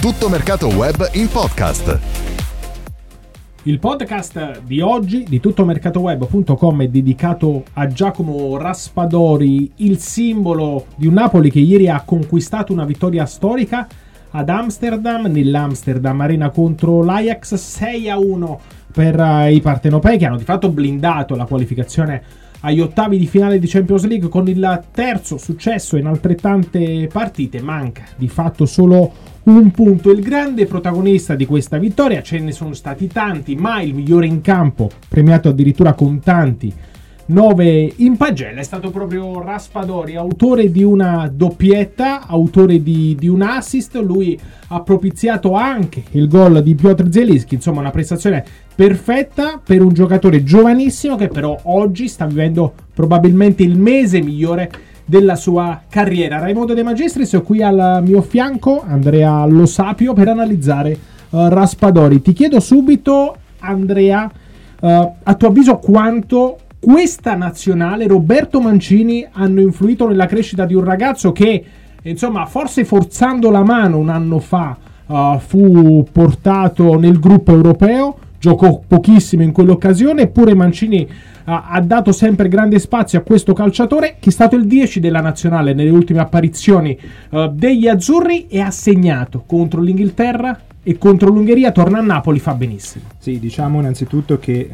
Tutto mercato web in podcast. Il podcast di oggi di tuttomercatoweb.com è dedicato a Giacomo Raspadori, il simbolo di un Napoli che ieri ha conquistato una vittoria storica ad Amsterdam, nell'Amsterdam Arena contro l'Ajax 6 a 1 per uh, i partenopei che hanno di fatto blindato la qualificazione agli ottavi di finale di Champions League con il terzo successo in altrettante partite. Manca di fatto solo un punto. Il grande protagonista di questa vittoria, ce ne sono stati tanti, ma il migliore in campo, premiato addirittura con tanti 9 in pagella è stato proprio Raspadori, autore di una doppietta, autore di, di, un assist. Lui ha propiziato anche il gol di Piotr Zelinski. Insomma, una prestazione perfetta per un giocatore giovanissimo che però oggi sta vivendo probabilmente il mese migliore della sua carriera. Raimondo De Magistris è qui al mio fianco, Andrea Lo Sapio, per analizzare uh, Raspadori. Ti chiedo subito, Andrea, uh, a tuo avviso quanto questa nazionale, Roberto Mancini, hanno influito nella crescita di un ragazzo che, insomma, forse forzando la mano un anno fa uh, fu portato nel gruppo europeo, giocò pochissimo in quell'occasione, eppure Mancini ha dato sempre grande spazio a questo calciatore che è stato il 10 della nazionale nelle ultime apparizioni uh, degli azzurri e ha segnato contro l'Inghilterra e contro l'Ungheria torna a Napoli fa benissimo. Sì, diciamo innanzitutto che eh,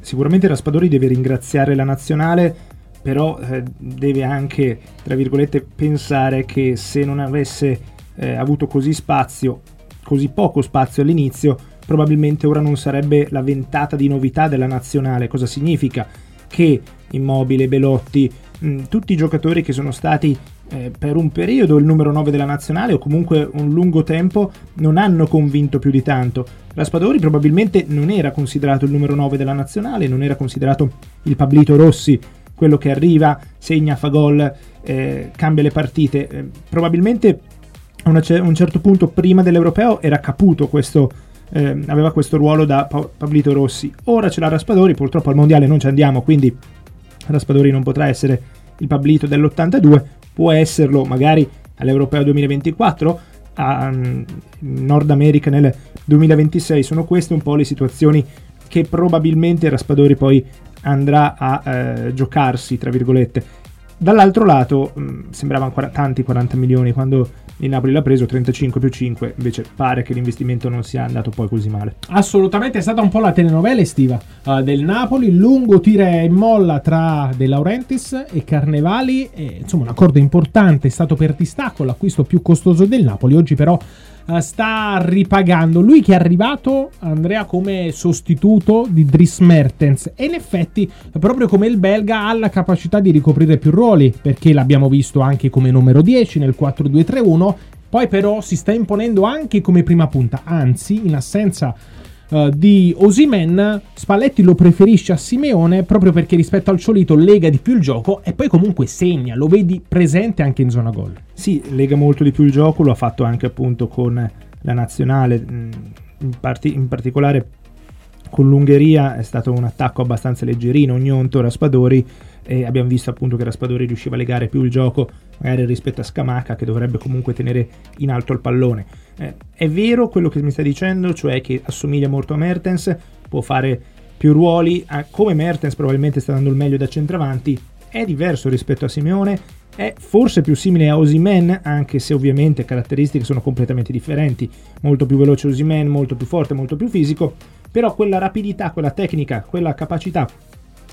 sicuramente Raspadori deve ringraziare la nazionale, però eh, deve anche, tra virgolette, pensare che se non avesse eh, avuto così spazio, così poco spazio all'inizio, probabilmente ora non sarebbe la ventata di novità della nazionale. Cosa significa? Che Immobile, Belotti, mh, tutti i giocatori che sono stati eh, per un periodo il numero 9 della nazionale o comunque un lungo tempo non hanno convinto più di tanto. Raspadori probabilmente non era considerato il numero 9 della nazionale, non era considerato il Pablito Rossi, quello che arriva, segna, fa gol, eh, cambia le partite. Eh, probabilmente a un certo punto prima dell'Europeo era caputo questo eh, aveva questo ruolo da pa- Pablito Rossi. Ora c'è la Raspadori, purtroppo al mondiale non ci andiamo, quindi Raspadori non potrà essere il Pablito dell'82, può esserlo magari all'Europeo 2024, a um, Nord America nel 2026. Sono queste un po' le situazioni che probabilmente Raspadori poi andrà a eh, giocarsi, tra virgolette. Dall'altro lato mh, mm, sembravano tanti 40 milioni quando il Napoli l'ha preso 35 più 5, invece pare che l'investimento non sia andato poi così male. Assolutamente è stata un po' la telenovela estiva uh, del Napoli, lungo tira e molla tra De Laurentiis e Carnevali, e, insomma un accordo importante è stato per distacco, l'acquisto più costoso del Napoli, oggi però sta ripagando. Lui che è arrivato, Andrea, come sostituto di Dries Mertens. E in effetti, proprio come il belga, ha la capacità di ricoprire più ruoli, perché l'abbiamo visto anche come numero 10 nel 4-2-3-1. Poi però si sta imponendo anche come prima punta, anzi, in assenza Uh, di Osimen, Spalletti lo preferisce a Simeone proprio perché rispetto al solito lega di più il gioco e poi comunque segna, lo vedi presente anche in zona gol. Sì, lega molto di più il gioco, lo ha fatto anche appunto con la nazionale, mm, in, parti- in particolare con l'Ungheria è stato un attacco abbastanza leggerino, Gnonto, Raspadori e abbiamo visto appunto che Raspadori riusciva a legare più il gioco magari rispetto a Scamaca che dovrebbe comunque tenere in alto il pallone. Eh, è vero quello che mi sta dicendo, cioè che assomiglia molto a Mertens, può fare più ruoli, come Mertens probabilmente sta dando il meglio da centravanti, è diverso rispetto a Simeone, è forse più simile a Osimen, anche se ovviamente caratteristiche sono completamente differenti, molto più veloce Osimen, molto più forte, molto più fisico, però quella rapidità, quella tecnica, quella capacità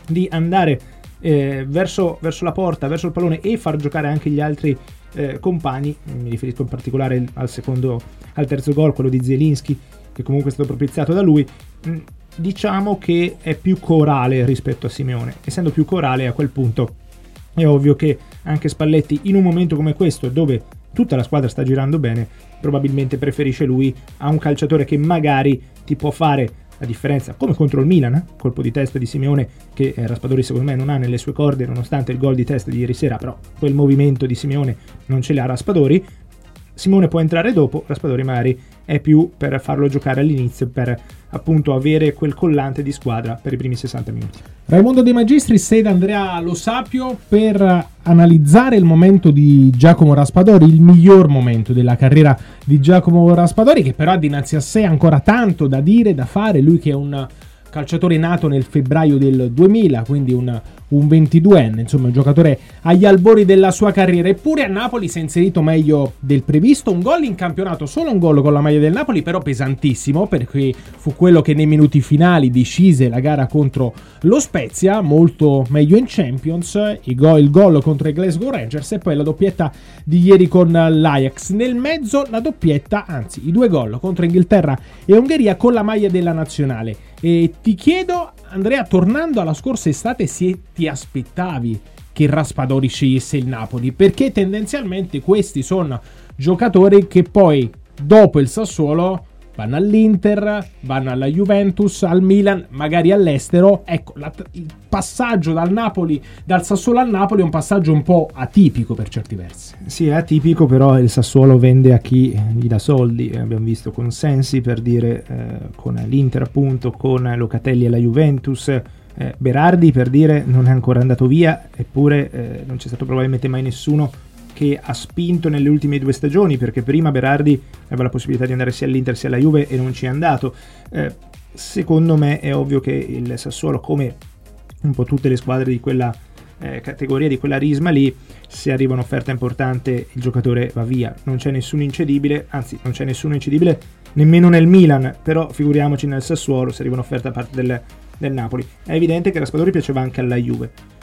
di andare eh, verso, verso, la porta, verso il pallone e far giocare anche gli altri eh, compagni, mi riferisco in particolare al secondo, al terzo gol, quello di Zelinski, che comunque è stato propiziato da lui, mm, diciamo che è più corale rispetto a Simeone. Essendo più corale a quel punto è ovvio che anche Spalletti in un momento come questo, dove tutta la squadra sta girando bene, probabilmente preferisce lui a un calciatore che magari ti può fare la differenza, come contro il Milan, colpo di testa di Simeone che eh, Raspadori secondo me non ha nelle sue corde nonostante il gol di testa di ieri sera, però quel movimento di Simeone non ce l'ha Raspadori. Simone può entrare dopo, Raspadori magari è più per farlo giocare all'inizio, per appunto avere quel collante di squadra per i primi 60 minuti. Raimondo De Magistris ed Andrea Lo Sapio per analizzare il momento di Giacomo Raspadori, il miglior momento della carriera di Giacomo Raspadori, che però ha dinanzi a sé ancora tanto da dire, da fare, lui che è un calciatore nato nel febbraio del 2000, quindi un, un 22enne, insomma un giocatore agli albori della sua carriera. Eppure a Napoli si è inserito meglio del previsto, un gol in campionato, solo un gol con la maglia del Napoli, però pesantissimo, perché fu quello che nei minuti finali decise la gara contro lo Spezia, molto meglio in Champions, il gol, contro i Glasgow Rangers e poi la doppietta di ieri con l'Ajax. Nel mezzo la doppietta, anzi i due gol contro Inghilterra e Ungheria con la maglia della nazionale. E ti chiedo, Andrea, tornando alla scorsa estate, se ti aspettavi che Raspadori scegliesse il Napoli? Perché tendenzialmente questi sono giocatori che poi, dopo il Sassuolo, vanno all'Inter, vanno alla Juventus, al Milan, magari all'estero. Ecco, la, il passaggio dal Napoli, dal Sassuolo al Napoli è un passaggio un po' atipico per certi versi. Sì, è atipico, però il Sassuolo vende a chi gli dà soldi. Abbiamo visto con Sensi per dire eh, con l'Inter, appunto, con Locatelli e la Juventus. Eh, Berardi per dire non è ancora andato via, eppure eh, non c'è stato probabilmente mai nessuno che ha spinto nelle ultime due stagioni, perché prima Berardi aveva la possibilità di andare sia all'Inter sia alla Juve e non ci è andato. Eh, secondo me è ovvio che il Sassuolo, come un po' tutte le squadre di quella eh, categoria, di quella risma lì, se arriva un'offerta importante il giocatore va via. Non c'è nessun incedibile, anzi non c'è nessuno incedibile nemmeno nel Milan, però figuriamoci nel Sassuolo se arriva un'offerta a parte del, del Napoli. È evidente che Raspadori piaceva anche alla Juve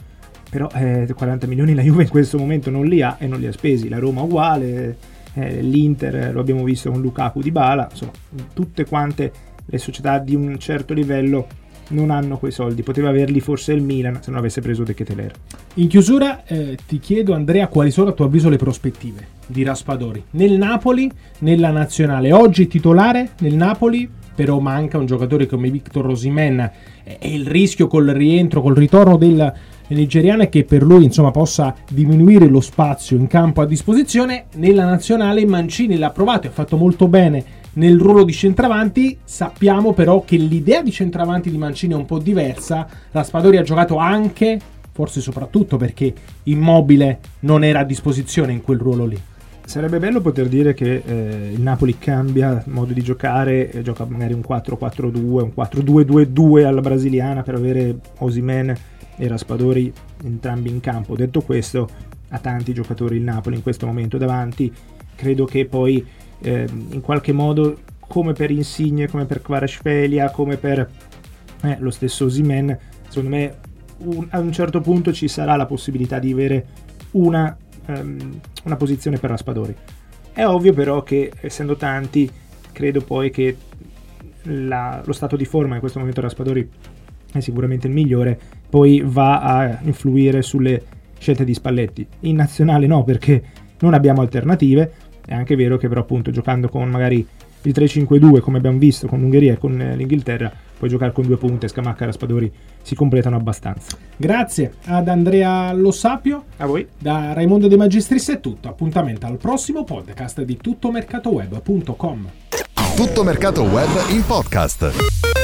però eh, 40 milioni la Juve in questo momento non li ha e non li ha spesi, la Roma uguale, eh, l'Inter lo abbiamo visto con Lukaku di Bala, insomma tutte quante le società di un certo livello non hanno quei soldi, poteva averli forse il Milan se non avesse preso De Keteler. In chiusura eh, ti chiedo Andrea quali sono a tuo avviso le prospettive di Raspadori? Nel Napoli, nella nazionale, oggi titolare nel Napoli però manca un giocatore come Victor Rosimen e il rischio col rientro, col ritorno del nigeriano è che per lui insomma, possa diminuire lo spazio in campo a disposizione. Nella nazionale Mancini l'ha provato e ha fatto molto bene nel ruolo di centravanti. Sappiamo però che l'idea di centravanti di Mancini è un po' diversa. Raspadori ha giocato anche, forse soprattutto perché Immobile non era a disposizione in quel ruolo lì. Sarebbe bello poter dire che eh, il Napoli cambia modo di giocare, eh, gioca magari un 4-4-2, un 4-2-2-2 alla brasiliana per avere Osimen e Raspadori entrambi in campo. Detto questo, ha tanti giocatori il Napoli in questo momento davanti, credo che poi eh, in qualche modo come per Insigne, come per Kvaratskhelia, come per eh, lo stesso Osimen, secondo me un, a un certo punto ci sarà la possibilità di avere una um, una posizione per Raspadori. È ovvio però che essendo tanti, credo poi che la, lo stato di forma in questo momento Raspadori è sicuramente il migliore, poi va a influire sulle scelte di Spalletti. In nazionale no, perché non abbiamo alternative. È anche vero che però appunto giocando con magari il 3-5-2 come abbiamo visto con l'Ungheria e con eh, l'Inghilterra puoi giocare con due punte, Scamacca e Raspadori si completano abbastanza. Grazie ad Andrea Lo Sapio. A voi. Da Raimondo De Magistris è tutto. Appuntamento al prossimo podcast di tuttomercatoweb.com. Tutto Mercato Web in podcast.